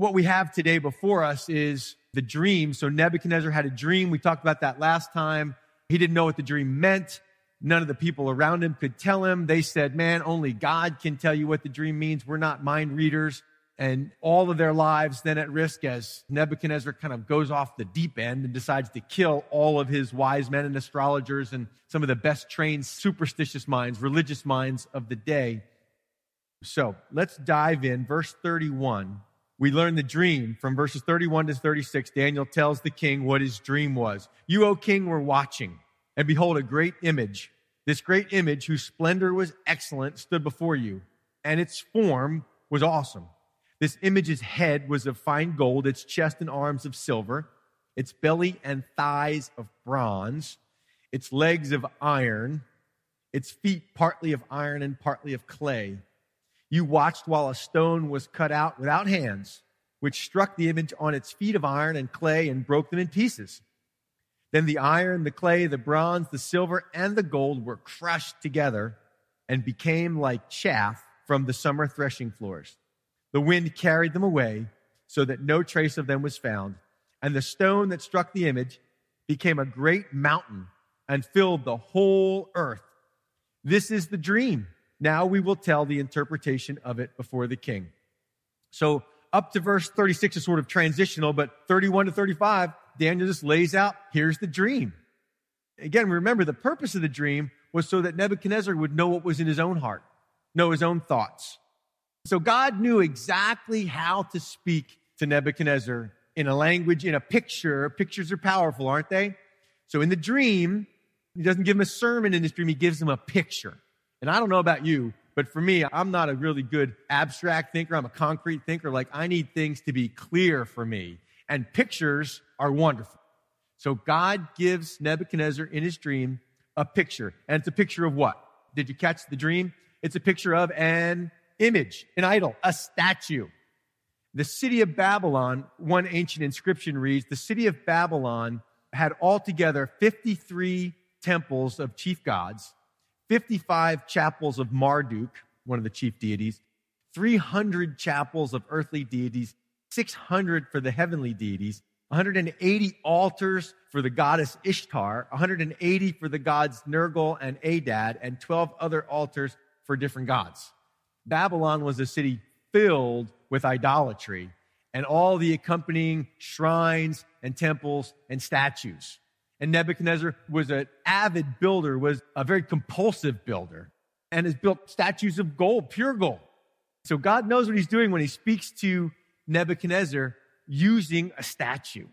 what we have today before us is the dream. So Nebuchadnezzar had a dream. We talked about that last time. He didn't know what the dream meant. None of the people around him could tell him. They said, man, only God can tell you what the dream means. We're not mind readers. And all of their lives then at risk as Nebuchadnezzar kind of goes off the deep end and decides to kill all of his wise men and astrologers and some of the best trained superstitious minds, religious minds of the day. So let's dive in. Verse 31 we learn the dream from verses 31 to 36. Daniel tells the king what his dream was. You, O king, were watching, and behold, a great image. This great image, whose splendor was excellent, stood before you, and its form was awesome. This image's head was of fine gold, its chest and arms of silver, its belly and thighs of bronze, its legs of iron, its feet partly of iron and partly of clay you watched while a stone was cut out without hands, which struck the image on its feet of iron and clay and broke them in pieces. Then the iron, the clay, the bronze, the silver, and the gold were crushed together and became like chaff from the summer threshing floors. The wind carried them away so that no trace of them was found. And the stone that struck the image became a great mountain and filled the whole earth. This is the dream. Now we will tell the interpretation of it before the king. So up to verse 36 is sort of transitional, but 31 to 35, Daniel just lays out, here's the dream. Again, remember the purpose of the dream was so that Nebuchadnezzar would know what was in his own heart, know his own thoughts. So God knew exactly how to speak to Nebuchadnezzar in a language, in a picture. Pictures are powerful, aren't they? So in the dream, he doesn't give him a sermon in his dream, he gives him a picture. And I don't know about you, but for me, I'm not a really good abstract thinker. I'm a concrete thinker. Like I need things to be clear for me. And pictures are wonderful. So God gives Nebuchadnezzar in his dream a picture. And it's a picture of what? Did you catch the dream? It's a picture of an image, an idol, a statue. The city of Babylon, one ancient inscription reads, the city of Babylon had altogether 53 temples of chief gods 55 chapels of Marduk, one of the chief deities, 300 chapels of earthly deities, 600 for the heavenly deities, 180 altars for the goddess Ishtar, 180 for the gods Nergal and Adad, and 12 other altars for different gods. Babylon was a city filled with idolatry and all the accompanying shrines and temples and statues. And Nebuchadnezzar was an avid builder, was a very compulsive builder, and has built statues of gold, pure gold. So God knows what he's doing when he speaks to Nebuchadnezzar using a statue.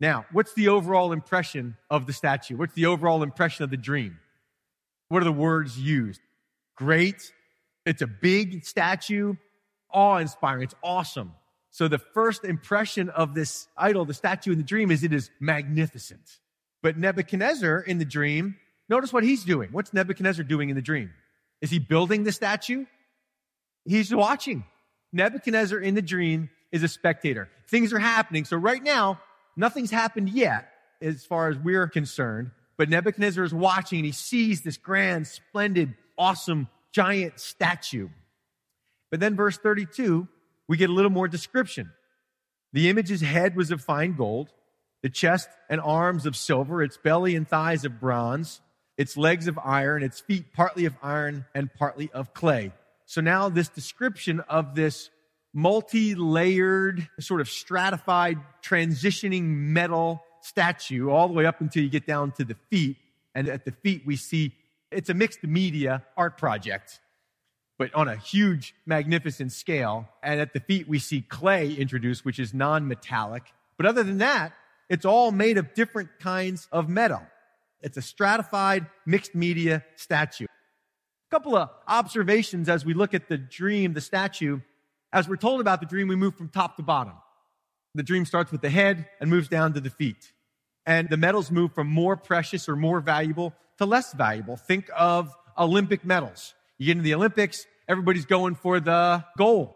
Now, what's the overall impression of the statue? What's the overall impression of the dream? What are the words used? Great. It's a big statue, awe inspiring. It's awesome. So the first impression of this idol, the statue in the dream, is it is magnificent. But Nebuchadnezzar in the dream, notice what he's doing. What's Nebuchadnezzar doing in the dream? Is he building the statue? He's watching. Nebuchadnezzar in the dream is a spectator. Things are happening. So right now, nothing's happened yet as far as we're concerned. But Nebuchadnezzar is watching and he sees this grand, splendid, awesome, giant statue. But then verse 32, we get a little more description. The image's head was of fine gold the chest and arms of silver, its belly and thighs of bronze, its legs of iron, its feet partly of iron and partly of clay. So now this description of this multi-layered, sort of stratified, transitioning metal statue all the way up until you get down to the feet. And at the feet, we see it's a mixed media art project, but on a huge, magnificent scale. And at the feet, we see clay introduced, which is non-metallic. But other than that, it's all made of different kinds of metal. It's a stratified mixed media statue. A couple of observations as we look at the dream, the statue. As we're told about the dream, we move from top to bottom. The dream starts with the head and moves down to the feet. And the metals move from more precious or more valuable to less valuable. Think of Olympic medals. You get into the Olympics, everybody's going for the gold.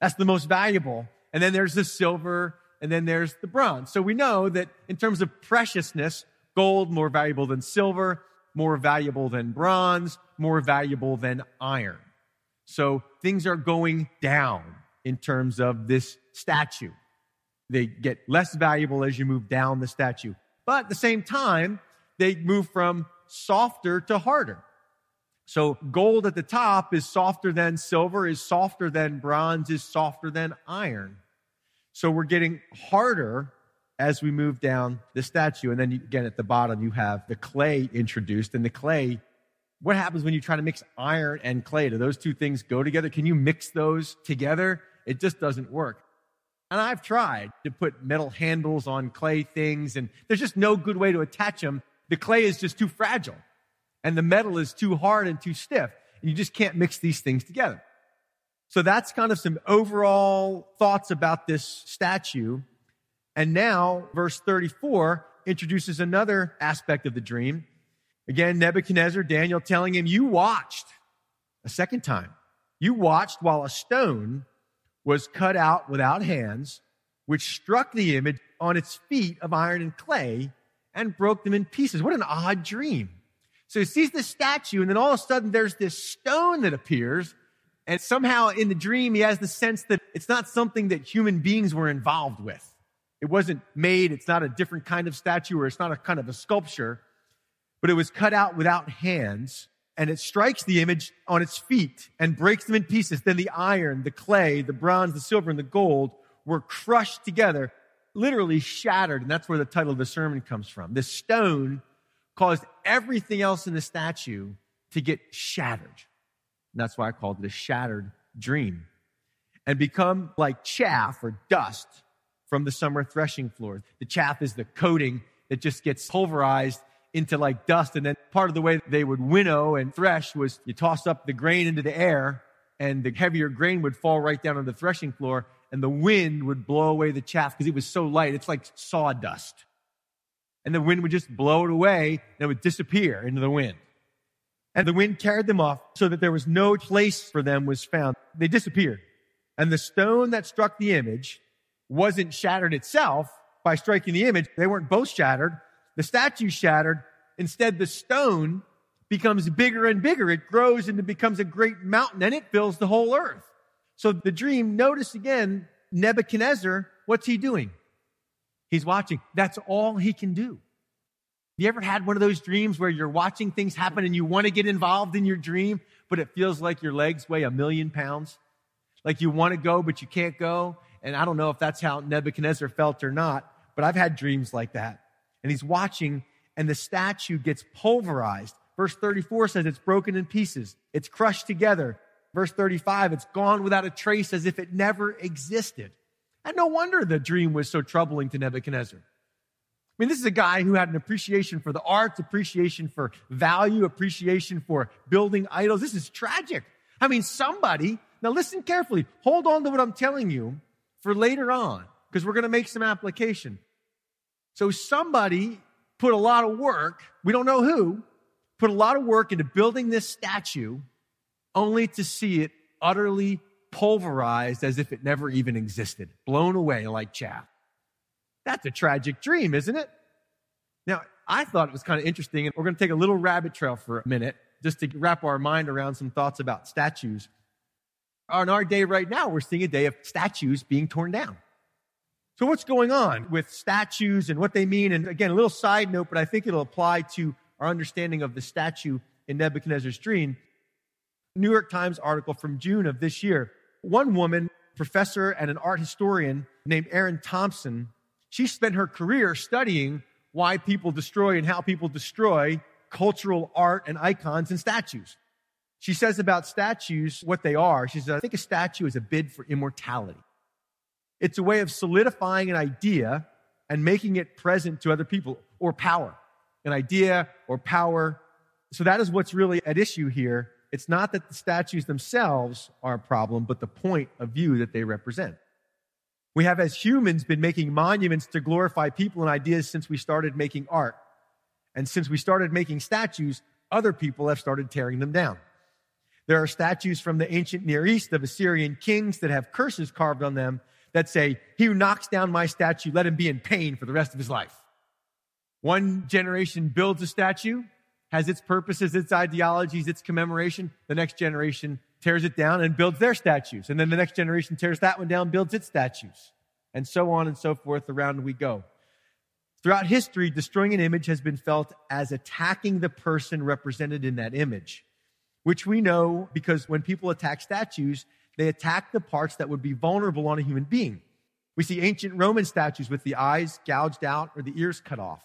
That's the most valuable. And then there's the silver and then there's the bronze. So we know that in terms of preciousness, gold more valuable than silver, more valuable than bronze, more valuable than iron. So things are going down. in terms of this statue. They get less valuable as you move down the statue. But at the same time, they move from softer to harder. So gold at the top is softer than silver, is softer than bronze, is softer than iron. So we're getting harder as we move down the statue. And then again, at the bottom, you have the clay introduced. And the clay, what happens when you try to mix iron and clay? Do those two things go together? Can you mix those together? It just doesn't work. And I've tried to put metal handles on clay things, and there's just no good way to attach them. The clay is just too fragile, and the metal is too hard and too stiff, and you just can't mix these things together. So that's kind of some overall thoughts about this statue. And now, verse 34 introduces another aspect of the dream. Again, Nebuchadnezzar, Daniel telling him, You watched a second time. You watched while a stone was cut out without hands, which struck the image on its feet of iron and clay and broke them in pieces. What an odd dream. So he sees this statue, and then all of a sudden there's this stone that appears. And somehow in the dream, he has the sense that it's not something that human beings were involved with. It wasn't made, it's not a different kind of statue, or it's not a kind of a sculpture, but it was cut out without hands and it strikes the image on its feet and breaks them in pieces. Then the iron, the clay, the bronze, the silver, and the gold were crushed together, literally shattered. And that's where the title of the sermon comes from. This stone caused everything else in the statue to get shattered. And that's why I called it a shattered dream and become like chaff or dust from the summer threshing floor. The chaff is the coating that just gets pulverized into like dust. And then part of the way they would winnow and thresh was you toss up the grain into the air and the heavier grain would fall right down on the threshing floor and the wind would blow away the chaff because it was so light. It's like sawdust. And the wind would just blow it away and it would disappear into the wind. And the wind carried them off so that there was no place for them was found. They disappeared. And the stone that struck the image wasn't shattered itself by striking the image. They weren't both shattered. The statue shattered. Instead, the stone becomes bigger and bigger. It grows and it becomes a great mountain and it fills the whole earth. So the dream, notice again, Nebuchadnezzar, what's he doing? He's watching. That's all he can do. You ever had one of those dreams where you're watching things happen and you want to get involved in your dream, but it feels like your legs weigh a million pounds? Like you want to go, but you can't go. And I don't know if that's how Nebuchadnezzar felt or not, but I've had dreams like that and he's watching, and the statue gets pulverized. Verse 34 says it's broken in pieces, it's crushed together. Verse 35, it's gone without a trace as if it never existed. And no wonder the dream was so troubling to Nebuchadnezzar. I mean, this is a guy who had an appreciation for the arts, appreciation for value, appreciation for building idols. This is tragic. I mean, somebody, now listen carefully, hold on to what I'm telling you for later on, because we're going to make some application. So somebody put a lot of work, we don't know who, put a lot of work into building this statue only to see it utterly pulverized as if it never even existed, blown away like chaff. That's a tragic dream, isn't it? Now, I thought it was kind of interesting, and we're going to take a little rabbit trail for a minute just to wrap our mind around some thoughts about statues. On our day right now, we're seeing a day of statues being torn down. So what's going on with statues and what they mean? And again, a little side note, but I think it'll apply to our understanding of the statue in Nebuchadnezzar's dream. New York Times article from June of this year. One woman, professor and an art historian named Erin Thompson, she spent her career studying why people destroy and how people destroy cultural art and icons and statues. She says about statues what they are. She says, I think a statue is a bid for immortality. It's a way of solidifying an idea and making it present to other people or power, an idea or power. So that is what's really at issue here. It's not that the statues themselves are a problem, but the point of view that they represent. We have, as humans, been making monuments to glorify people and ideas since we started making art. And since we started making statues, other people have started tearing them down. There are statues from the ancient Near East of Assyrian kings that have curses carved on them that say, He who knocks down my statue, let him be in pain for the rest of his life. One generation builds a statue, has its purposes, its ideologies, its commemoration. The next generation tears it down and builds their statues. And then the next generation tears that one down, builds its statues. And so on and so forth around we go. Throughout history, destroying an image has been felt as attacking the person represented in that image, which we know because when people attack statues, they attack the parts that would be vulnerable on a human being. We see ancient Roman statues with the eyes gouged out or the ears cut off.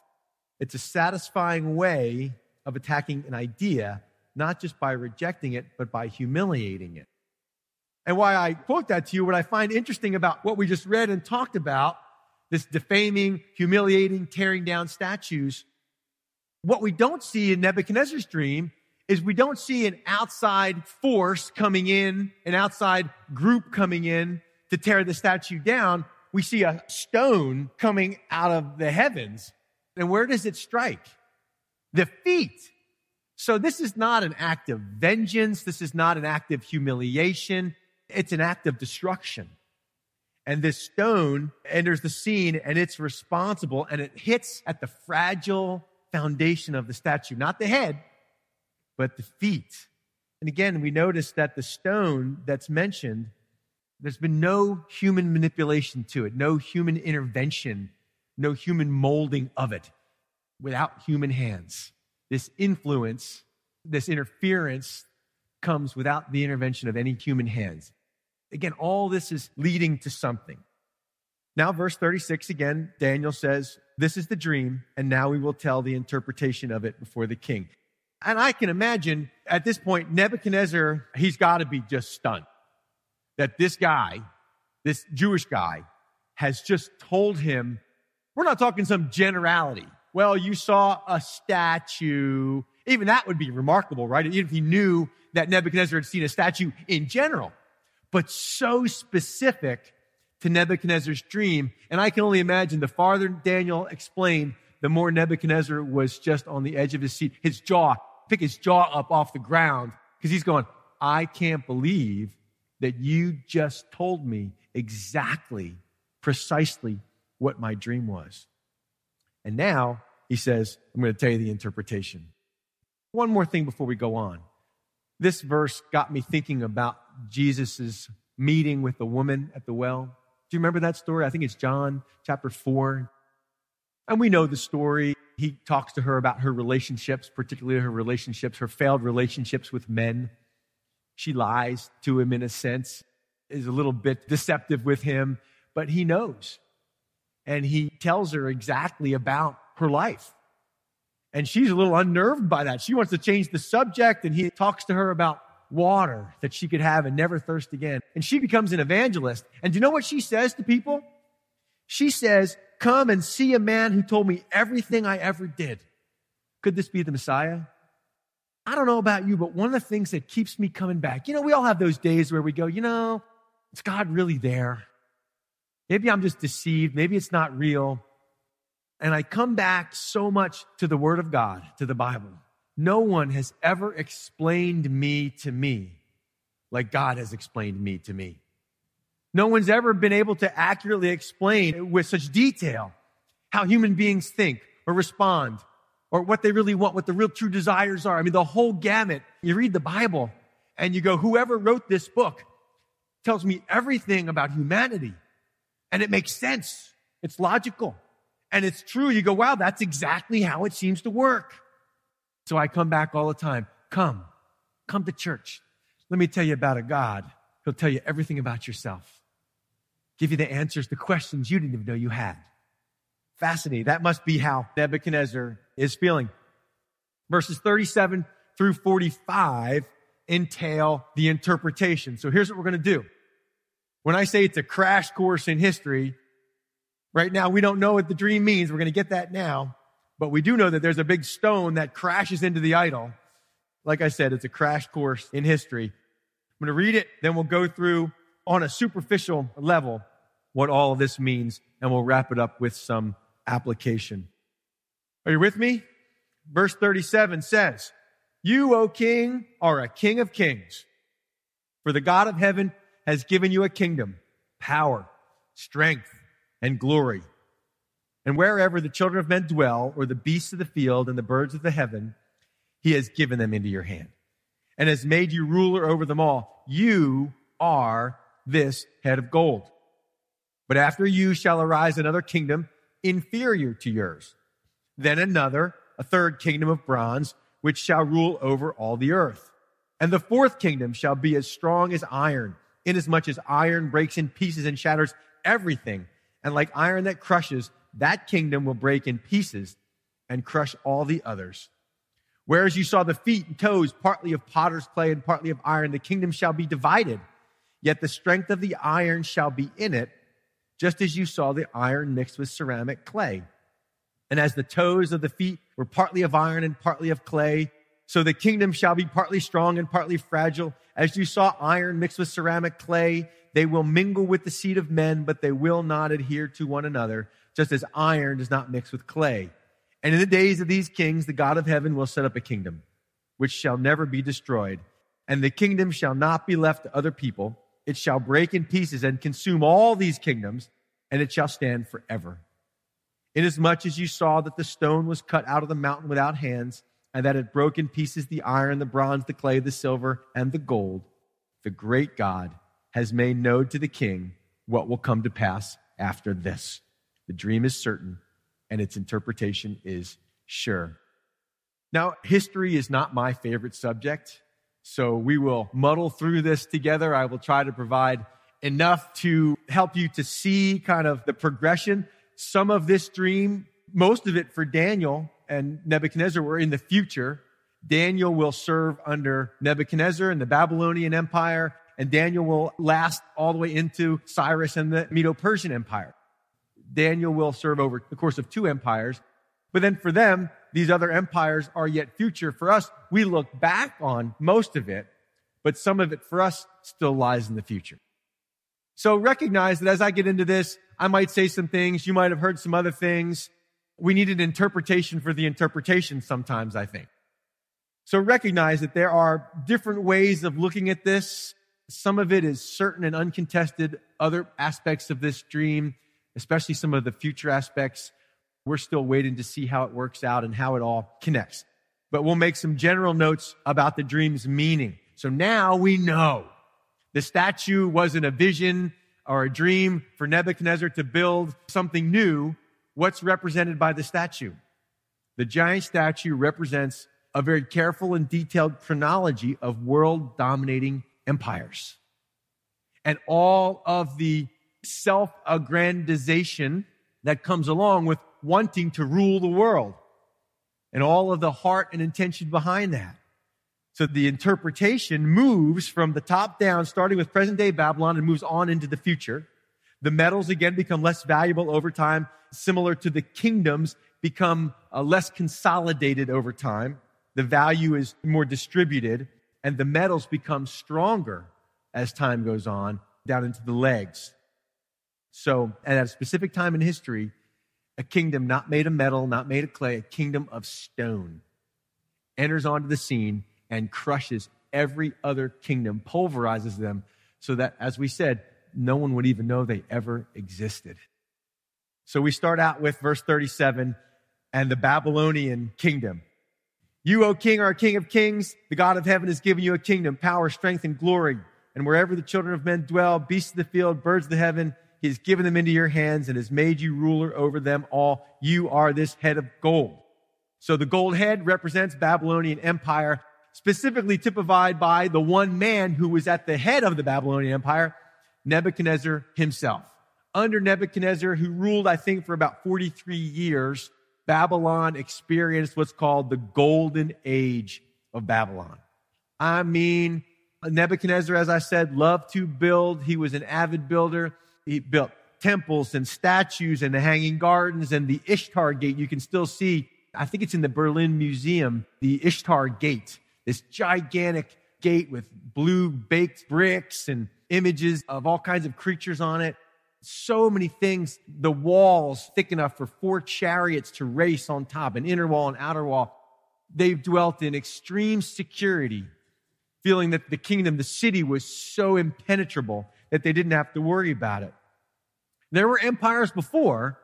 It's a satisfying way of attacking an idea, not just by rejecting it, but by humiliating it. And why I quote that to you, what I find interesting about what we just read and talked about, this defaming, humiliating, tearing down statues, what we don't see in Nebuchadnezzar's dream is we don't see an outside force coming in, an outside group coming in to tear the statue down. We see a stone coming out of the heavens. And where does it strike? The feet. So this is not an act of vengeance. This is not an act of humiliation. It's an act of destruction. And this stone enters the scene and it's responsible and it hits at the fragile foundation of the statue, not the head, but the feet. And again, we notice that the stone that's mentioned, there's been no human manipulation to it, no human intervention, no human molding of it without human hands. This influence, this interference comes without the intervention of any human hands. Again, all this is leading to something. Now, verse 36 again, Daniel says, This is the dream, and now we will tell the interpretation of it before the king. And I can imagine at this point, Nebuchadnezzar, he's got to be just stunned that this guy, this Jewish guy, has just told him, we're not talking some generality. Well, you saw a statue. Even that would be remarkable, right? Even if he knew that Nebuchadnezzar had seen a statue in general, but so specific to Nebuchadnezzar's dream. And I can only imagine the farther Daniel explained, the more Nebuchadnezzar was just on the edge of his seat. His jaw, pick his jaw up off the ground because he's going, I can't believe that you just told me exactly, precisely what my dream was. And now he says, I'm going to tell you the interpretation. One more thing before we go on. This verse got me thinking about Jesus' meeting with the woman at the well. Do you remember that story? I think it's John chapter 4. And we know the story. He talks to her about her relationships, particularly her relationships, her failed relationships with men. She lies to him in a sense, is a little bit deceptive with him, but he knows. And he tells her exactly about her life. And she's a little unnerved by that. She wants to change the subject, and he talks to her about water that she could have and never thirst again. And she becomes an evangelist. And do you know what she says to people? She says, Come and see a man who told me everything I ever did. Could this be the Messiah? I don't know about you, but one of the things that keeps me coming back, you know, we all have those days where we go, you know, is God really there? Maybe I'm just deceived. Maybe it's not real. And I come back so much to the Word of God, to the Bible. No one has ever explained me to me like God has explained me to me. No one's ever been able to accurately explain with such detail how human beings think or respond or what they really want, what the real true desires are. I mean, the whole gamut. You read the Bible and you go, whoever wrote this book tells me everything about humanity. And it makes sense. It's logical. And it's true. You go, wow, that's exactly how it seems to work. So I come back all the time. Come, come to church. Let me tell you about a God. He'll tell you everything about yourself give you the answers to questions you didn't even know you had. Fascinating. That must be how Nebuchadnezzar is feeling. Verses 37 through 45 entail the interpretation. So here's what we're going to do. When I say it's a crash course in history, right now we don't know what the dream means. We're going to get that now. But we do know that there's a big stone that crashes into the idol. Like I said, it's a crash course in history. I'm going to read it, then we'll go through on a superficial level what all of this means, and we'll wrap it up with some application. Are you with me? Verse 37 says, You, O king, are a king of kings. For the God of heaven has given you a kingdom, power, strength, and glory. And wherever the children of men dwell, or the beasts of the field and the birds of the heaven, he has given them into your hand. and has made you ruler over them all. You are this head of gold. But after you shall arise another kingdom inferior to yours. Then another, a third kingdom of bronze, which shall rule over all the earth. And the fourth kingdom shall be as strong as iron, inasmuch as iron breaks in pieces and shatters everything. And like iron that crushes, that kingdom will break in pieces and crush all the others. Whereas you saw the feet and toes, partly of potter's clay and partly of iron, the kingdom shall be divided. Yet the strength of the iron shall be in it, just as you saw the iron mixed with ceramic clay. And as the toes of the feet were partly of iron and partly of clay, so the kingdom shall be partly strong and partly fragile. As you saw iron mixed with ceramic clay, they will mingle with the seed of men, but they will not adhere to one another, just as iron does not mix with clay. And in the days of these kings, the God of heaven will set up a kingdom which shall never be destroyed. And the kingdom shall not be left to other people. It shall break in pieces and consume all these kingdoms, and it shall stand forever. Inasmuch as you saw that the stone was cut out of the mountain without hands, and that it broke in pieces the iron, the bronze, the clay, the silver, and the gold, the great God has made known to the king what will come to pass after this. The dream is certain and its interpretation is sure. Now, history is not my favorite subject, so we will muddle through this together. I will try to provide enough to help you to see kind of the progression. Some of this dream, most of it for Daniel and Nebuchadnezzar were in the future. Daniel will serve under Nebuchadnezzar in the Babylonian Empire, and Daniel will last all the way into Cyrus and the Medo Persian Empire. Daniel will serve over the course of two empires. But then for them, these other empires are yet future. For us, we look back on most of it, but some of it for us still lies in the future. So recognize that as I get into this, I might say some things. You might have heard some other things. We need an interpretation for the interpretation sometimes, I think. So recognize that there are different ways of looking at this. Some of it is certain and uncontested. Other aspects of this dream especially some of the future aspects. We're still waiting to see how it works out and how it all connects. But we'll make some general notes about the dream's meaning. So now we know the statue wasn't a vision or a dream for Nebuchadnezzar to build something new. What's represented by the statue? The giant statue represents a very careful and detailed chronology of world dominating empires. And all of the self aggrandization that comes along with wanting to rule the world and all of the heart and intention behind that. So the interpretation moves from the top down, starting with present day Babylon and moves on into the future. The metals again become less valuable over time, similar to the kingdoms become uh, less consolidated over time. The value is more distributed and the metals become stronger as time goes on down into the legs. So, at a specific time in history, a kingdom not made of metal, not made of clay, a kingdom of stone enters onto the scene and crushes every other kingdom, pulverizes them, so that, as we said, no one would even know they ever existed. So we start out with verse 37 and the Babylonian kingdom. You, O king, are a king of kings. The God of heaven has given you a kingdom, power, strength, and glory. And wherever the children of men dwell, beasts of the field, birds of the heaven, he has given them into your hands and has made you ruler over them all. You are this head of gold. So the gold head represents Babylonian empire, specifically typified by the one man who was at the head of the Babylonian empire, Nebuchadnezzar himself. Under Nebuchadnezzar, who ruled, I think, for about 43 years, Babylon experienced what's called the golden age of Babylon. I mean, Nebuchadnezzar, as I said, loved to build. He was an avid builder he built temples and statues and the hanging gardens and the Ishtar gate. You can still see, I think it's in the Berlin Museum, the Ishtar gate, this gigantic gate with blue baked bricks and images of all kinds of creatures on it. So many things. The walls thick enough for four chariots to race on top, an inner wall and outer wall. They've dwelt in extreme security, feeling that the kingdom, the city was so impenetrable that they didn't have to worry about it. There were empires before,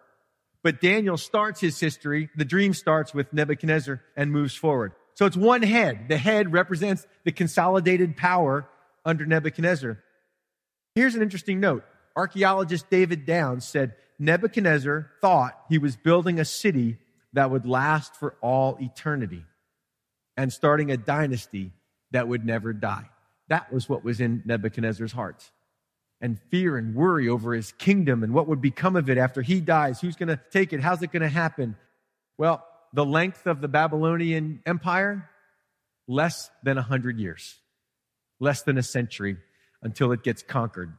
but Daniel starts his history. The dream starts with Nebuchadnezzar and moves forward. So it's one head. The head represents the consolidated power under Nebuchadnezzar. Here's an interesting note. Archaeologist David Downs said Nebuchadnezzar thought he was building a city that would last for all eternity and starting a dynasty that would never die. That was what was in Nebuchadnezzar's heart. And fear and worry over his kingdom and what would become of it after he dies. Who's going to take it? How's it going to happen? Well, the length of the Babylonian Empire, less than a hundred years, less than a century until it gets conquered.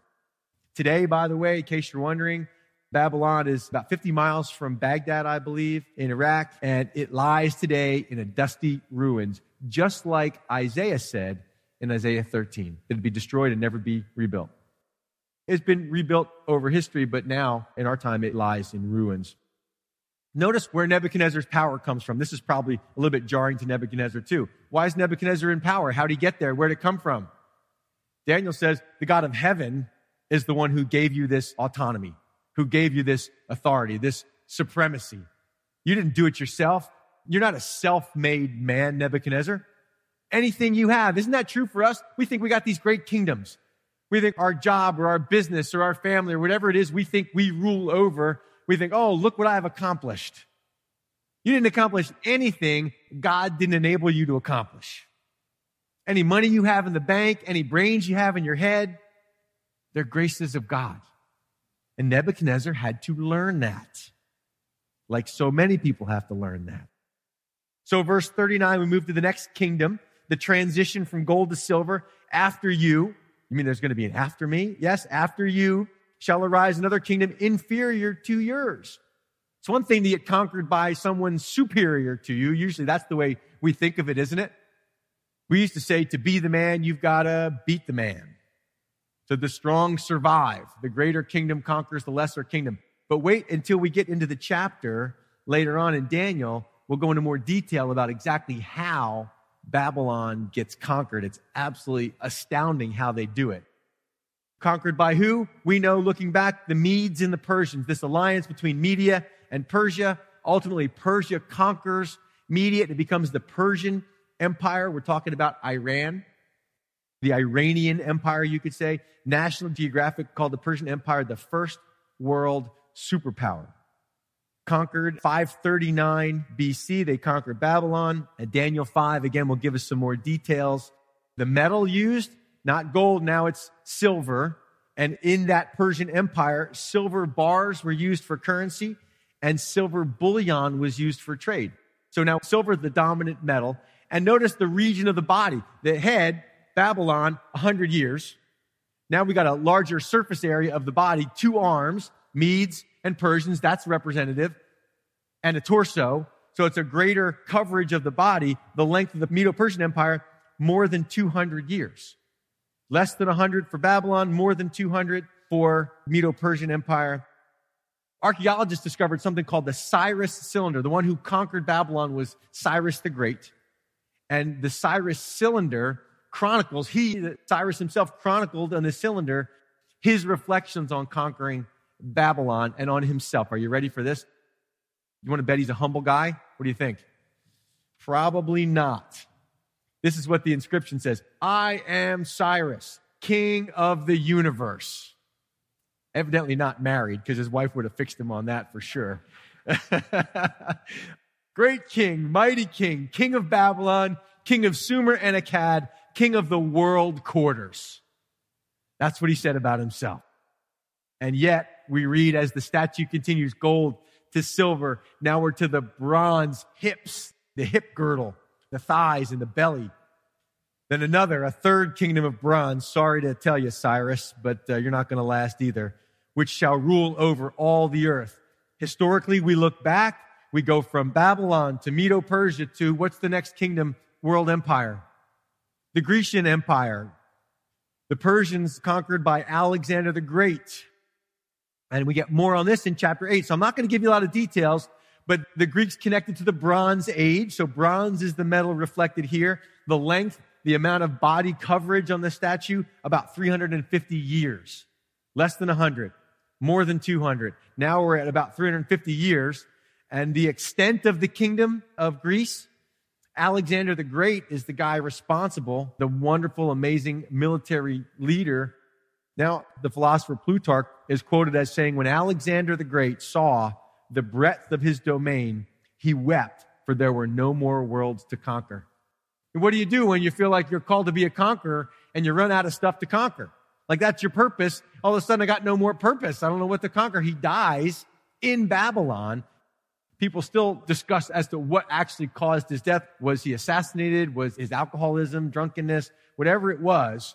Today, by the way, in case you're wondering, Babylon is about 50 miles from Baghdad, I believe, in Iraq, and it lies today in a dusty ruins, just like Isaiah said in Isaiah 13. It'd be destroyed and never be rebuilt. It's been rebuilt over history, but now, in our time, it lies in ruins. Notice where Nebuchadnezzar's power comes from. This is probably a little bit jarring to Nebuchadnezzar too. Why is Nebuchadnezzar in power? How did he get there? Where did it come from? Daniel says the God of heaven is the one who gave you this autonomy, who gave you this authority, this supremacy. You didn't do it yourself. You're not a self-made man, Nebuchadnezzar. Anything you have, isn't that true for us? We think we got these great kingdoms. We think our job or our business or our family or whatever it is we think we rule over, we think, oh, look what I have accomplished. You didn't accomplish anything God didn't enable you to accomplish. Any money you have in the bank, any brains you have in your head, they're graces of God. And Nebuchadnezzar had to learn that. Like so many people have to learn that. So verse 39, we move to the next kingdom, the transition from gold to silver. After you, you mean there's going to be an after me? Yes, after you shall arise another kingdom inferior to yours. It's one thing to get conquered by someone superior to you. Usually that's the way we think of it, isn't it? We used to say to be the man, you've got to beat the man. So the strong survive. The greater kingdom conquers the lesser kingdom. But wait until we get into the chapter later on in Daniel. We'll go into more detail about exactly how Babylon gets conquered. It's absolutely astounding how they do it. Conquered by who? We know looking back, the Medes and the Persians, this alliance between Media and Persia. Ultimately, Persia conquers Media. And it becomes the Persian Empire. We're talking about Iran, the Iranian Empire, you could say. National Geographic called the Persian Empire the first world superpower. Conquered 539 BC, they conquered Babylon. And Daniel 5, again, will give us some more details. The metal used, not gold, now it's silver. And in that Persian Empire, silver bars were used for currency and silver bullion was used for trade. So now silver is the dominant metal. And notice the region of the body. The head, Babylon, 100 years. Now we got a larger surface area of the body, two arms, Medes and Persians, that's representative, and a torso. So it's a greater coverage of the body. The length of the Medo-Persian Empire, more than 200 years. Less than 100 for Babylon, more than 200 for Medo-Persian Empire. Archaeologists discovered something called the Cyrus cylinder. The one who conquered Babylon was Cyrus the Great. And the Cyrus cylinder chronicles, he, Cyrus himself chronicled on the cylinder his reflections on conquering Babylon and on himself. Are you ready for this? You want to bet he's a humble guy? What do you think? Probably not. This is what the inscription says. I am Cyrus, king of the universe. Evidently not married because his wife would have fixed him on that for sure. Great king, mighty king, king of Babylon, king of Sumer and Akkad, king of the world quarters. That's what he said about himself. And yet we read as the statue continues gold to silver. Now we're to the bronze hips, the hip girdle, the thighs and the belly. Then another, a third kingdom of bronze. Sorry to tell you, Cyrus, but uh, you're not going to last either, which shall rule over all the earth. Historically, we look back we go from Babylon to Medo Persia to what's the next kingdom? World empire. The Grecian Empire. The Persians conquered by Alexander the Great. And we get more on this in chapter 8. So I'm not going to give you a lot of details, but the Greeks connected to the Bronze Age. So bronze is the metal reflected here. The length, the amount of body coverage on the statue, about 350 years. Less than 100. More than 200. Now we're at about 350 years and the extent of the kingdom of Greece Alexander the Great is the guy responsible, the wonderful, amazing military leader. Now, the philosopher Plutarch is quoted as saying, when Alexander the Great saw the breadth of his domain, he wept, for there were no more worlds to conquer. And what do you do when you feel like you're called to be a conqueror and you run out of stuff to conquer? Like that's your purpose. All of a sudden I got no more purpose. I don't know what to conquer. He dies in Babylon people still discuss as to what actually caused his death. Was he assassinated? Was his alcoholism, drunkenness, whatever it was?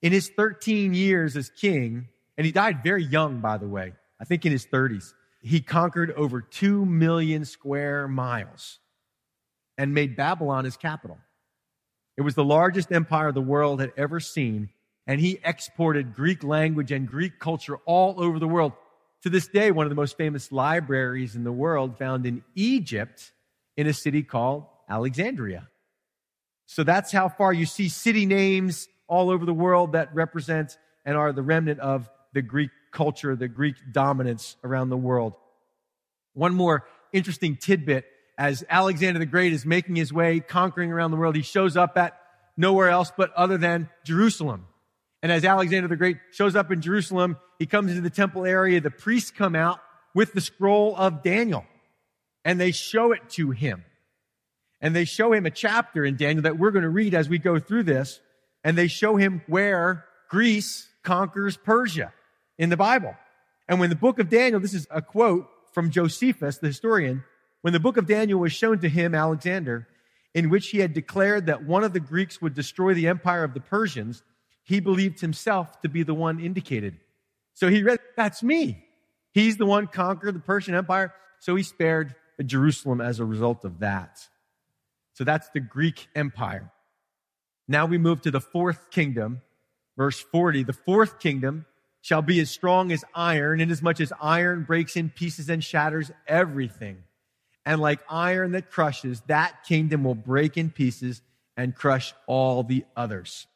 In his 13 years as king, and he died very young, by the way, I think in his 30s, he conquered over 2 million square miles and made Babylon his capital. It was the largest empire the world had ever seen, and he exported Greek language and Greek culture all over the world to this day, one of the most famous libraries in the world found in Egypt in a city called Alexandria. So that's how far you see city names all over the world that represent and are the remnant of the Greek culture, the Greek dominance around the world. One more interesting tidbit as Alexander the Great is making his way, conquering around the world, he shows up at nowhere else but other than Jerusalem. And as Alexander the Great shows up in Jerusalem, he comes into the temple area. The priests come out with the scroll of Daniel and they show it to him. And they show him a chapter in Daniel that we're going to read as we go through this. And they show him where Greece conquers Persia in the Bible. And when the book of Daniel, this is a quote from Josephus, the historian, when the book of Daniel was shown to him, Alexander, in which he had declared that one of the Greeks would destroy the empire of the Persians, he believed himself to be the one indicated. So he read, that's me. He's the one conquered the Persian Empire. So he spared Jerusalem as a result of that. So that's the Greek Empire. Now we move to the fourth kingdom, verse 40. The fourth kingdom shall be as strong as iron, inasmuch as iron breaks in pieces and shatters everything. And like iron that crushes, that kingdom will break in pieces and crush all the others.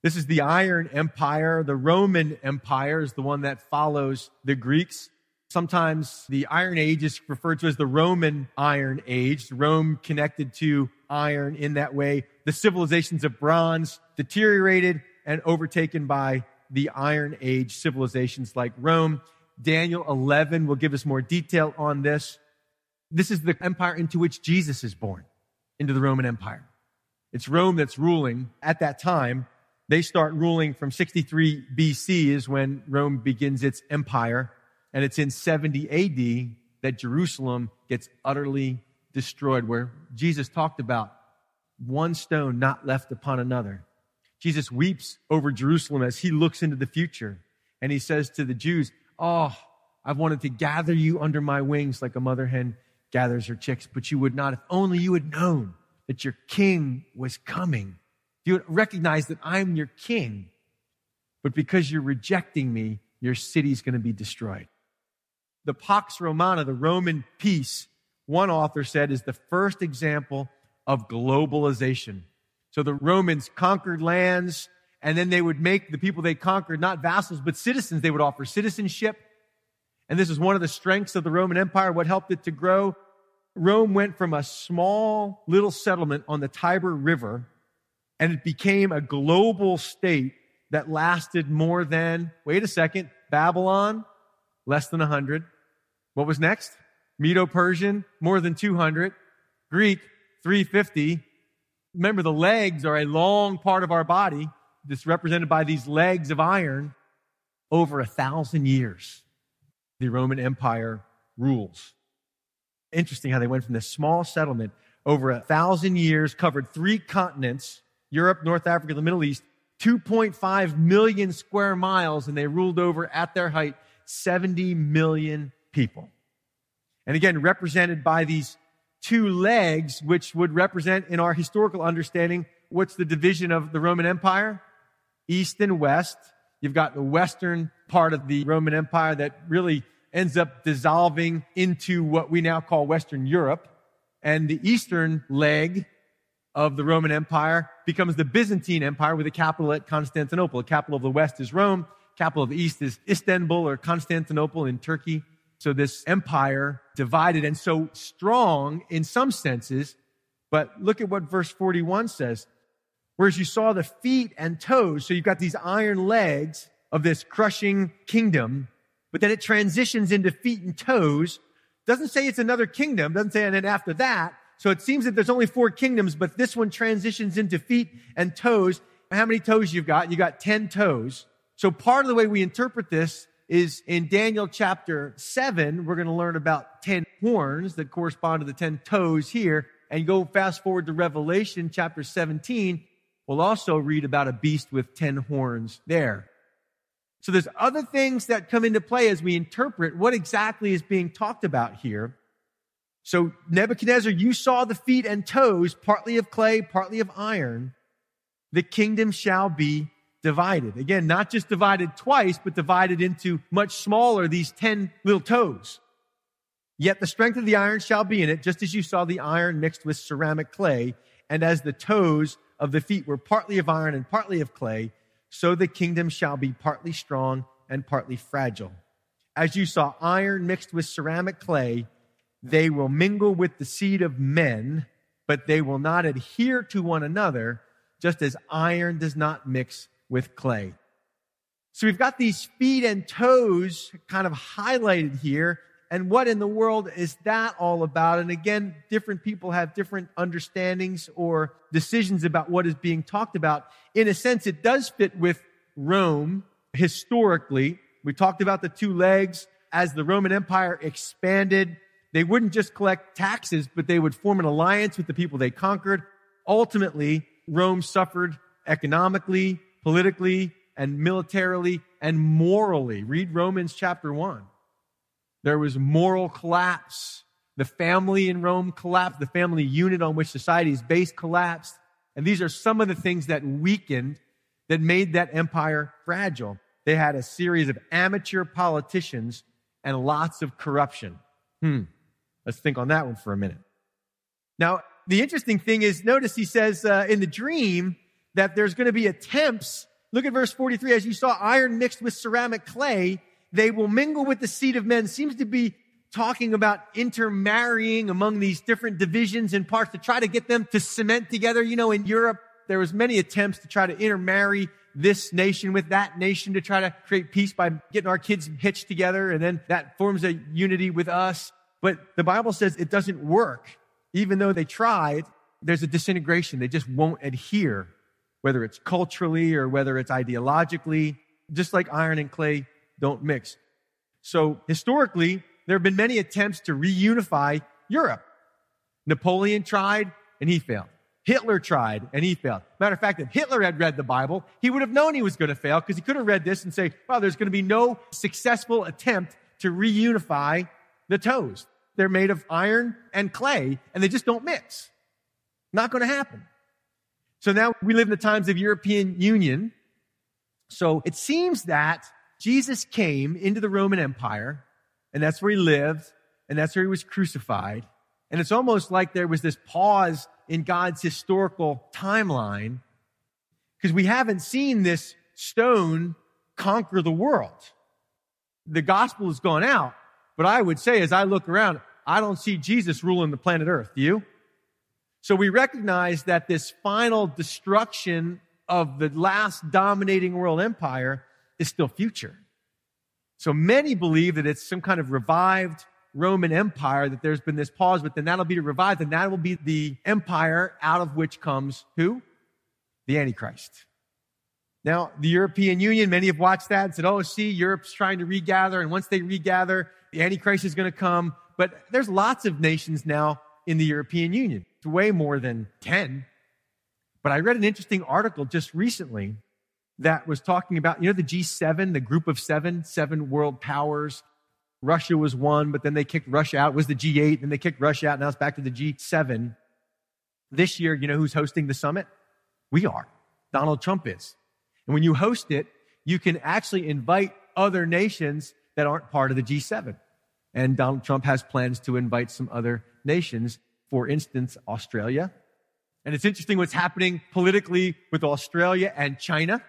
This is the Iron Empire. The Roman Empire is the one that follows the Greeks. Sometimes the Iron Age is referred to as the Roman Iron Age. Rome connected to iron in that way. The civilizations of bronze deteriorated and overtaken by the Iron Age civilizations like Rome. Daniel 11 will give us more detail on this. This is the empire into which Jesus is born, into the Roman Empire. It's Rome that's ruling at that time they start ruling from 63 BC is when Rome begins its empire. And it's in 70 AD that Jerusalem gets utterly destroyed, where Jesus talked about one stone not left upon another. Jesus weeps over Jerusalem as he looks into the future. And he says to the Jews, Oh, I've wanted to gather you under my wings like a mother hen gathers her chicks, but you would not. If only you had known that your king was coming you recognize that I'm your king. But because you're rejecting me, your city's going to be destroyed. The Pax Romana, the Roman peace, one author said is the first example of globalization. So the Romans conquered lands and then they would make the people they conquered not vassals, but citizens. They would offer citizenship. And this is one of the strengths of the Roman Empire, what helped it to grow. Rome went from a small little settlement on the Tiber River and it became a global state that lasted more than, wait a second, Babylon, less than 100. What was next? Medo-Persian, more than 200. Greek, 350. Remember, the legs are a long part of our body. This represented by these legs of iron. Over a thousand years, the Roman Empire rules. Interesting how they went from this small settlement over a thousand years, covered three continents, Europe, North Africa, the Middle East, 2.5 million square miles, and they ruled over at their height 70 million people. And again, represented by these two legs, which would represent in our historical understanding, what's the division of the Roman Empire? East and West. You've got the Western part of the Roman Empire that really ends up dissolving into what we now call Western Europe. And the Eastern leg of the Roman Empire becomes the Byzantine Empire with a capital at Constantinople. The capital of the West is Rome. Capital of the East is Istanbul or Constantinople in Turkey. So this empire divided and so strong in some senses But look at what verse 41 says. Whereas you saw the feet and toes, so you've got these iron legs of this crushing kingdom, but then it transitions into feet and toes. Doesn't say it's another kingdom, doesn't say, and then after that. So it seems that there's only four kingdoms, but this one transitions into feet and toes. How many toes you've got? You got 10 toes. So part of the way we interpret this is in Daniel chapter 7, we're going to learn about 10 horns that correspond to the 10 toes here. And go fast forward to Revelation chapter 17, we'll also read about a beast with 10 horns there. So there's other things that come into play as we interpret what exactly is being talked about here. So Nebuchadnezzar, you saw the feet and toes, partly of clay, partly of iron. The kingdom shall be divided. Again, not just divided twice, but divided into much smaller, these 10 little toes. Yet the strength of the iron shall be in it, just as you saw the iron mixed with ceramic clay. And as the toes of the feet were partly of iron and partly of clay, so the kingdom shall be partly strong and partly fragile. As you saw iron mixed with ceramic clay, they will mingle with the seed of men, but they will not adhere to one another, just as iron does not mix with clay. So we've got these feet and toes kind of highlighted here. And what in the world is that all about? And again, different people have different understandings or decisions about what is being talked about. In a sense, it does fit with Rome historically. We talked about the two legs as the Roman Empire expanded. They wouldn't just collect taxes, but they would form an alliance with the people they conquered. Ultimately, Rome suffered economically, politically, and militarily and morally. Read Romans chapter 1. There was moral collapse. The family in Rome collapsed. The family unit on which society is based collapsed. And these are some of the things that weakened, that made that empire fragile. They had a series of amateur politicians and lots of corruption. Hmm. Let's think on that one for a minute. Now, the interesting thing is, notice he says uh, in the dream that there's going to be attempts. Look at verse 43. As you saw iron mixed with ceramic clay, they will mingle with the seed of men. Seems to be talking about intermarrying among these different divisions and parts to try to get them to cement together. You know, in Europe, there was many attempts to try to intermarry this nation with that nation to try to create peace by getting our kids hitched together. And then that forms a unity with us. But the Bible says it doesn't work. Even though they tried, there's a disintegration. They just won't adhere, whether it's culturally or whether it's ideologically, just like iron and clay don't mix. So historically, there have been many attempts to reunify Europe. Napoleon tried and he failed. Hitler tried and he failed. Matter of fact, if Hitler had read the Bible, he would have known he was going to fail because he could have read this and say, well, there's going to be no successful attempt to reunify the toes. They're made of iron and clay and they just don't mix. Not going to happen. So now we live in the times of European Union. So it seems that Jesus came into the Roman Empire, and that's where he lived, and that's where he was crucified. And it's almost like there was this pause in God's historical timeline because we haven't seen this stone conquer the world. The gospel has gone out, but I would say as I look around, I don't see Jesus ruling the planet Earth. Do you? So we recognize that this final destruction of the last dominating world empire is still future. So many believe that it's some kind of revived Roman Empire, that there's been this pause, but then that'll be revived, and that will be the empire out of which comes who? The Antichrist. Now, the European Union, many have watched that and said, oh, see, Europe's trying to regather, and once they regather, the Antichrist is going to come. But there's lots of nations now in the European Union. It's way more than 10. But I read an interesting article just recently that was talking about, you know, the G7, the group of seven, seven world powers. Russia was one, but then they kicked Russia out. It was the G8, and they kicked Russia out. Now it's back to the G7. This year, you know who's hosting the summit? We are. Donald Trump is. And when you host it, you can actually invite other nations that aren't part of the G7. And Donald Trump has plans to invite some other nations, for instance, Australia. And it's interesting what's happening politically with Australia and China.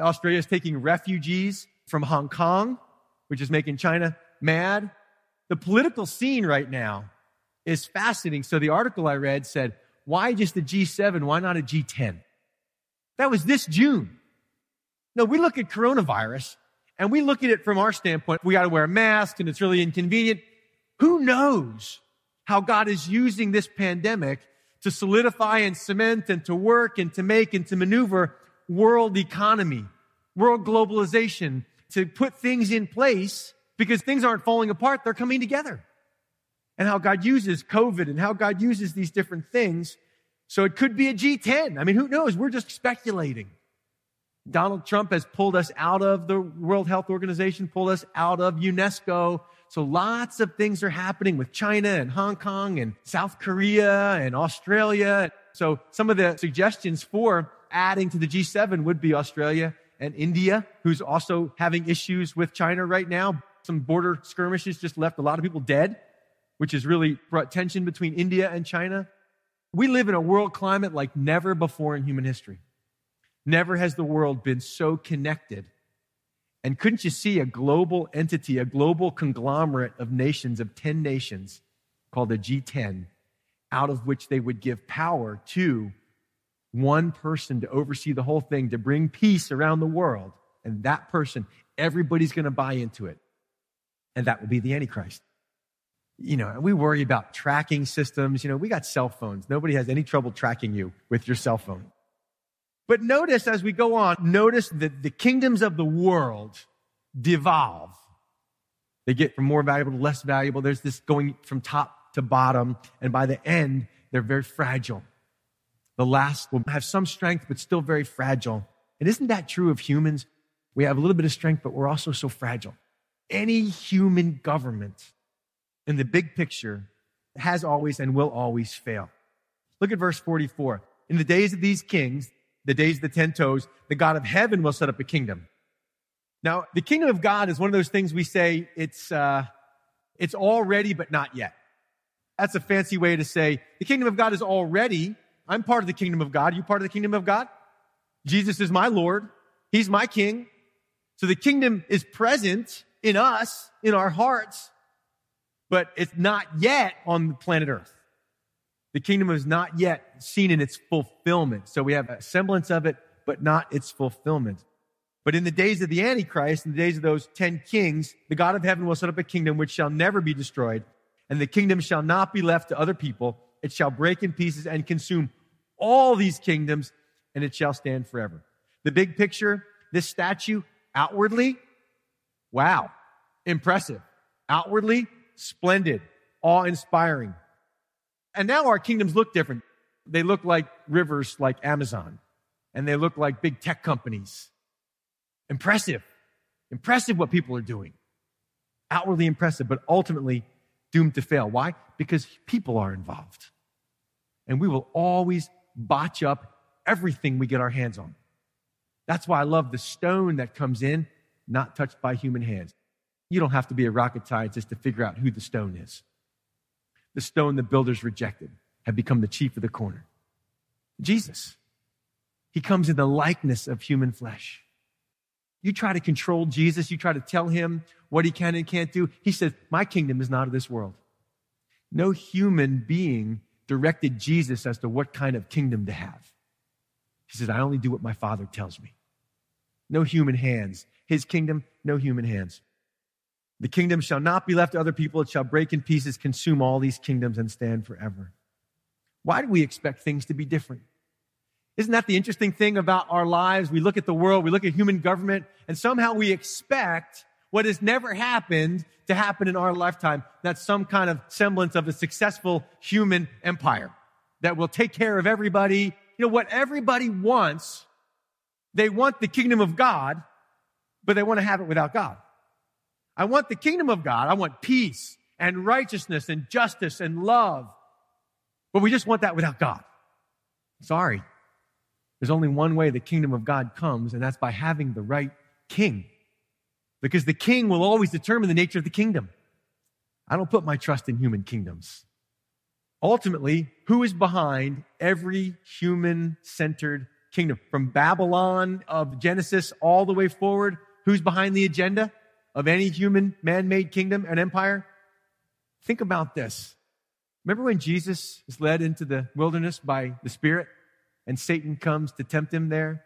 Australia is taking refugees from Hong Kong, which is making China mad. The political scene right now is fascinating. So the article I read said, why just a G7? Why not a G10? That was this June. No, we look at coronavirus and we look at it from our standpoint. We got to wear a mask and it's really inconvenient. Who knows how God is using this pandemic to solidify and cement and to work and to make and to maneuver world economy, world globalization, to put things in place because things aren't falling apart. They're coming together. And how God uses COVID and how God uses these different things. So it could be a G10. I mean, who knows? We're just speculating. Donald Trump has pulled us out of the World Health Organization, pulled us out of UNESCO. So lots of things are happening with China and Hong Kong and South Korea and Australia. So some of the suggestions for adding to the G7 would be Australia and India, who's also having issues with China right now. Some border skirmishes just left a lot of people dead, which has really brought tension between India and China. We live in a world climate like never before in human history. Never has the world been so connected. And couldn't you see a global entity, a global conglomerate of nations, of 10 nations called the G10, out of which they would give power to one person to oversee the whole thing, to bring peace around the world. And that person, everybody's going to buy into it. And that will be the Antichrist. You know, we worry about tracking systems. You know, we got cell phones. Nobody has any trouble tracking you with your cell phone. But notice as we go on, notice that the kingdoms of the world devolve. They get from more valuable to less valuable. There's this going from top to bottom. And by the end, they're very fragile. The last will have some strength, but still very fragile. And isn't that true of humans? We have a little bit of strength, but we're also so fragile. Any human government in the big picture has always and will always fail. Look at verse 44. In the days of these kings, the days of the ten toes, the God of heaven will set up a kingdom. Now, the kingdom of God is one of those things we say it's, uh, it's already, but not yet. That's a fancy way to say the kingdom of God is already. I'm part of the kingdom of God. Are you part of the kingdom of God? Jesus is my Lord. He's my king. So the kingdom is present in us, in our hearts, but it's not yet on the planet earth. The kingdom is not yet seen in its fulfillment. So we have a semblance of it, but not its fulfillment. But in the days of the Antichrist, in the days of those ten kings, the God of heaven will set up a kingdom which shall never be destroyed, and the kingdom shall not be left to other people. It shall break in pieces and consume all these kingdoms, and it shall stand forever. The big picture, this statue, outwardly, wow, impressive. Outwardly, splendid, awe inspiring. And now our kingdoms look different. They look like rivers like Amazon, and they look like big tech companies. Impressive. Impressive what people are doing. Outwardly impressive, but ultimately doomed to fail. Why? Because people are involved. And we will always botch up everything we get our hands on. That's why I love the stone that comes in, not touched by human hands. You don't have to be a rocket scientist to figure out who the stone is the stone the builders rejected, have become the chief of the corner. Jesus. He comes in the likeness of human flesh. You try to control Jesus, you try to tell him what he can and can't do. He says, My kingdom is not of this world. No human being directed Jesus as to what kind of kingdom to have. He says, I only do what my Father tells me. No human hands. His kingdom, no human hands. The kingdom shall not be left to other people. It shall break in pieces, consume all these kingdoms, and stand forever. Why do we expect things to be different? Isn't that the interesting thing about our lives? We look at the world, we look at human government, and somehow we expect what has never happened to happen in our lifetime. That's some kind of semblance of a successful human empire that will take care of everybody. You know, what everybody wants, they want the kingdom of God, but they want to have it without God. I want the kingdom of God. I want peace and righteousness and justice and love. But we just want that without God. Sorry. There's only one way the kingdom of God comes, and that's by having the right king. Because the king will always determine the nature of the kingdom. I don't put my trust in human kingdoms. Ultimately, who is behind every human centered kingdom? From Babylon of Genesis all the way forward, who's behind the agenda? Of any human man made kingdom and empire? Think about this. Remember when Jesus is led into the wilderness by the Spirit and Satan comes to tempt him there?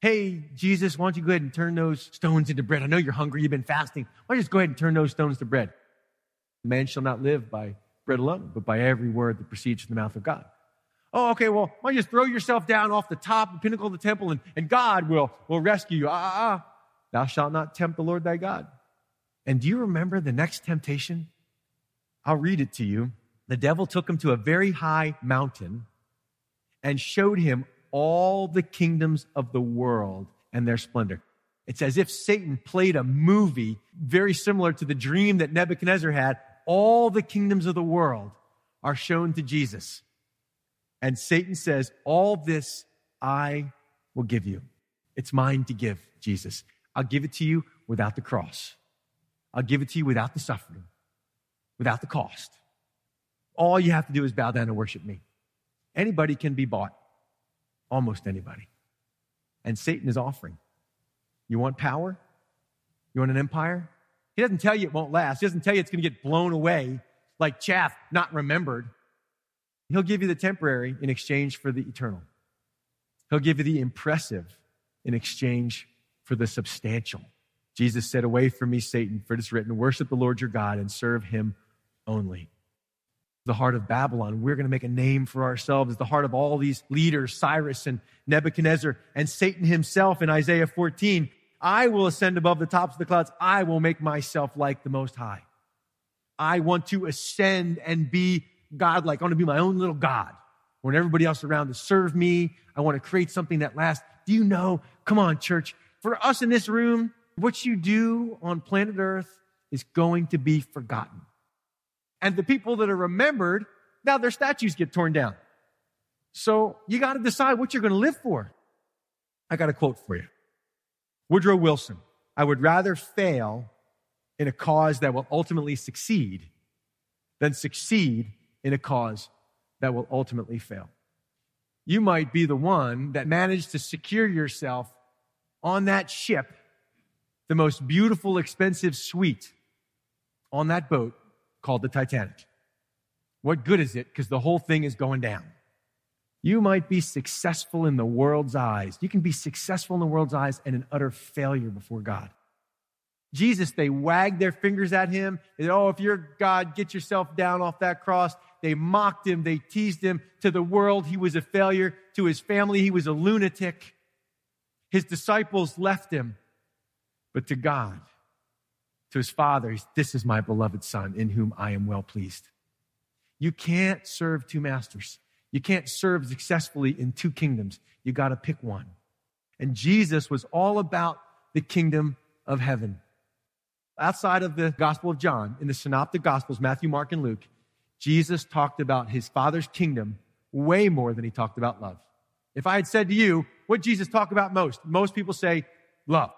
Hey, Jesus, why don't you go ahead and turn those stones into bread? I know you're hungry, you've been fasting. Why don't you just go ahead and turn those stones to bread? Man shall not live by bread alone, but by every word that proceeds from the mouth of God. Oh, okay, well, why don't you just throw yourself down off the top, the pinnacle of the temple, and, and God will, will rescue you. Ah, ah, ah. Thou shalt not tempt the Lord thy God. And do you remember the next temptation? I'll read it to you. The devil took him to a very high mountain and showed him all the kingdoms of the world and their splendor. It's as if Satan played a movie very similar to the dream that Nebuchadnezzar had. All the kingdoms of the world are shown to Jesus. And Satan says, All this I will give you. It's mine to give, Jesus. I'll give it to you without the cross. I'll give it to you without the suffering, without the cost. All you have to do is bow down and worship me. Anybody can be bought, almost anybody. And Satan is offering. You want power? You want an empire? He doesn't tell you it won't last. He doesn't tell you it's going to get blown away like chaff, not remembered. He'll give you the temporary in exchange for the eternal. He'll give you the impressive in exchange for the substantial. Jesus said, Away from me, Satan, for it is written, Worship the Lord your God and serve him only. The heart of Babylon, we're going to make a name for ourselves, the heart of all these leaders, Cyrus and Nebuchadnezzar and Satan himself in Isaiah 14. I will ascend above the tops of the clouds. I will make myself like the Most High. I want to ascend and be God like. I want to be my own little God. I want everybody else around to serve me. I want to create something that lasts. Do you know? Come on, church. For us in this room, what you do on planet Earth is going to be forgotten. And the people that are remembered, now their statues get torn down. So you got to decide what you're going to live for. I got a quote for you. Woodrow Wilson. I would rather fail in a cause that will ultimately succeed than succeed in a cause that will ultimately fail. You might be the one that managed to secure yourself on that ship, the most beautiful, expensive suite on that boat called the Titanic. What good is it? Because the whole thing is going down. You might be successful in the world's eyes. You can be successful in the world's eyes and an utter failure before God. Jesus, they wagged their fingers at him. They said, Oh, if you're God, get yourself down off that cross. They mocked him. They teased him. To the world, he was a failure. To his family, he was a lunatic. His disciples left him. But to God, to his father, this is my beloved son in whom I am well pleased. You can't serve two masters. You can't serve successfully in two kingdoms. You got to pick one. And Jesus was all about the kingdom of heaven. Outside of the Gospel of John, in the Synoptic Gospels, Matthew, Mark, and Luke, Jesus talked about his Father's kingdom way more than he talked about love. If I had said to you, what Jesus talk about most? Most people say love.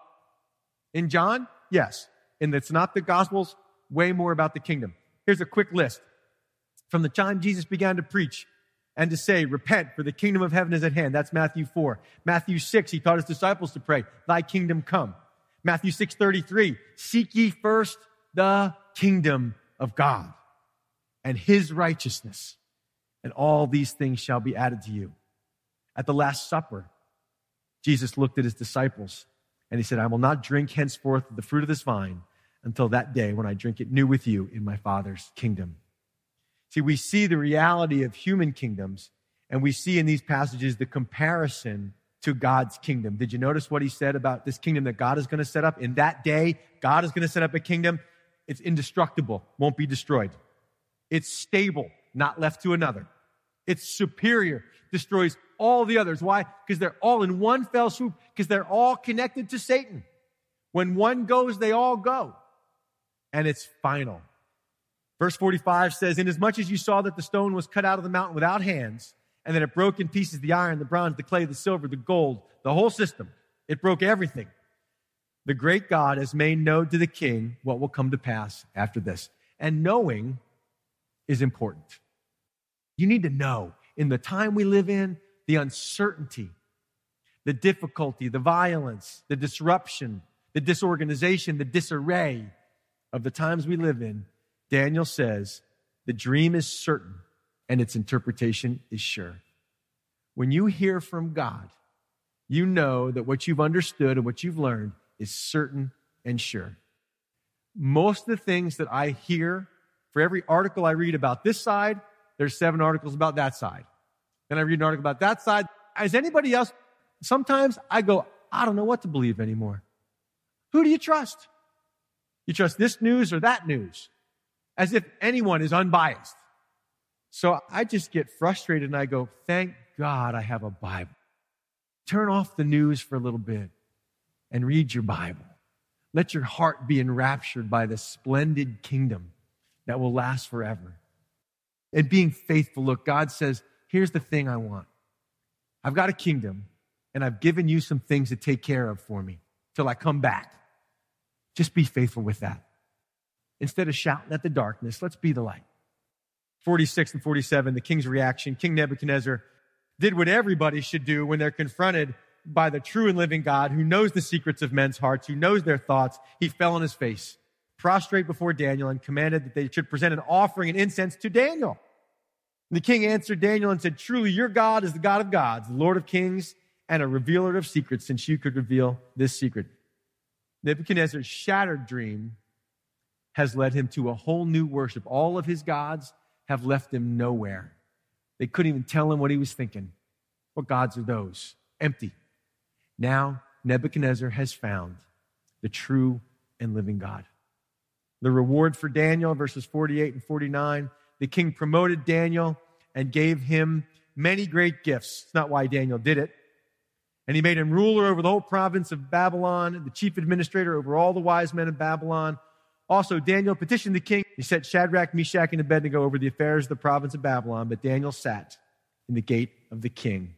In John, yes. In the Synoptic Gospels, way more about the kingdom. Here's a quick list. From the time Jesus began to preach and to say, repent for the kingdom of heaven is at hand. That's Matthew 4. Matthew 6, he taught his disciples to pray, thy kingdom come. Matthew 6, 33, seek ye first the kingdom of God and his righteousness, and all these things shall be added to you. At the Last Supper, Jesus looked at his disciples and he said, I will not drink henceforth the fruit of this vine until that day when I drink it new with you in my Father's kingdom. See, we see the reality of human kingdoms and we see in these passages the comparison to God's kingdom. Did you notice what he said about this kingdom that God is going to set up? In that day, God is going to set up a kingdom. It's indestructible, won't be destroyed. It's stable, not left to another. It's superior, destroys all the others. Why? Because they're all in one fell swoop, because they're all connected to Satan. When one goes, they all go. And it's final. Verse 45 says, Inasmuch as you saw that the stone was cut out of the mountain without hands, and that it broke in pieces the iron, the bronze, the clay, the silver, the gold, the whole system, it broke everything. The great God has made known to the king what will come to pass after this. And knowing is important. You need to know in the time we live in, the uncertainty, the difficulty, the violence, the disruption, the disorganization, the disarray of the times we live in, Daniel says The dream is certain and its interpretation is sure. When you hear from God, you know that what you've understood and what you've learned is certain and sure. Most of the things that I hear for every article I read about this side, there's seven articles about that side. Then I read an article about that side. As anybody else, sometimes I go, I don't know what to believe anymore. Who do you trust? You trust this news or that news? As if anyone is unbiased. So I just get frustrated and I go, thank God I have a Bible. Turn off the news for a little bit and read your Bible. Let your heart be enraptured by the splendid kingdom that will last forever. And being faithful, look, God says, here's the thing I want. I've got a kingdom and I've given you some things to take care of for me till I come back. Just be faithful with that. Instead of shouting at the darkness, let's be the light. 46 and 47, the king's reaction. King Nebuchadnezzar did what everybody should do when they're confronted by the true and living God who knows the secrets of men's hearts, who knows their thoughts. He fell on his face, prostrate before Daniel, and commanded that they should present an offering and incense to Daniel. The king answered Daniel and said, Truly, your God is the God of gods, the Lord of kings, and a revealer of secrets, since you could reveal this secret. Nebuchadnezzar's shattered dream has led him to a whole new worship. All of his gods have left him nowhere. They couldn't even tell him what he was thinking. What gods are those? Empty. Now, Nebuchadnezzar has found the true and living God. The reward for Daniel, verses 48 and 49, the king promoted Daniel and gave him many great gifts. It's not why Daniel did it. And he made him ruler over the whole province of Babylon, the chief administrator over all the wise men of Babylon. Also, Daniel petitioned the king. He set Shadrach, Meshach, and Abednego over the affairs of the province of Babylon, but Daniel sat in the gate of the king.